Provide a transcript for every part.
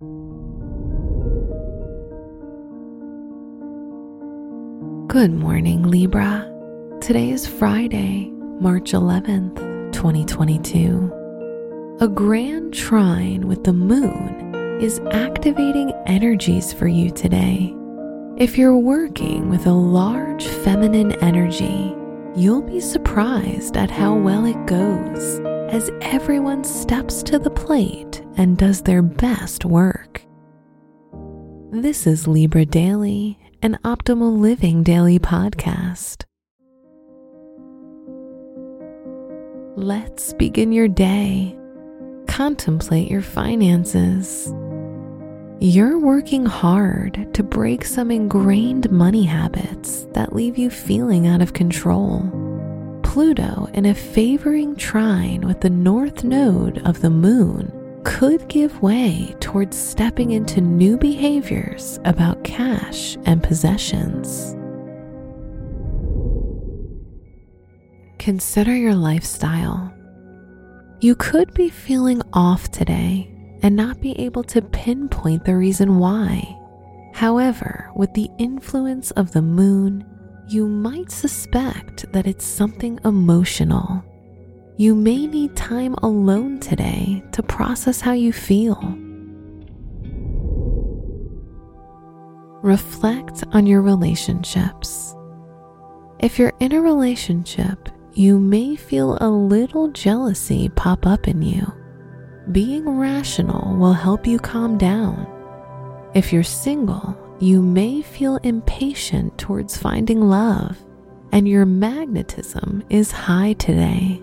Good morning, Libra. Today is Friday, March 11th, 2022. A grand trine with the moon is activating energies for you today. If you're working with a large feminine energy, you'll be surprised at how well it goes as everyone steps to the plate and does their best work. This is Libra Daily an Optimal Living Daily podcast. Let's begin your day. Contemplate your finances. You're working hard to break some ingrained money habits that leave you feeling out of control. Pluto in a favoring trine with the north node of the moon could give way towards stepping into new behaviors about cash and possessions. Consider your lifestyle. You could be feeling off today and not be able to pinpoint the reason why. However, with the influence of the moon, you might suspect that it's something emotional you may need time alone today to process how you feel. Reflect on your relationships. If you're in a relationship, you may feel a little jealousy pop up in you. Being rational will help you calm down. If you're single, you may feel impatient towards finding love, and your magnetism is high today.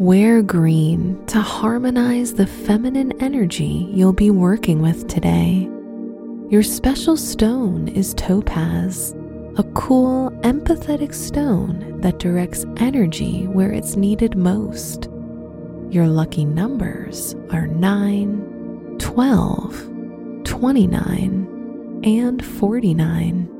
Wear green to harmonize the feminine energy you'll be working with today. Your special stone is topaz, a cool, empathetic stone that directs energy where it's needed most. Your lucky numbers are 9, 12, 29, and 49.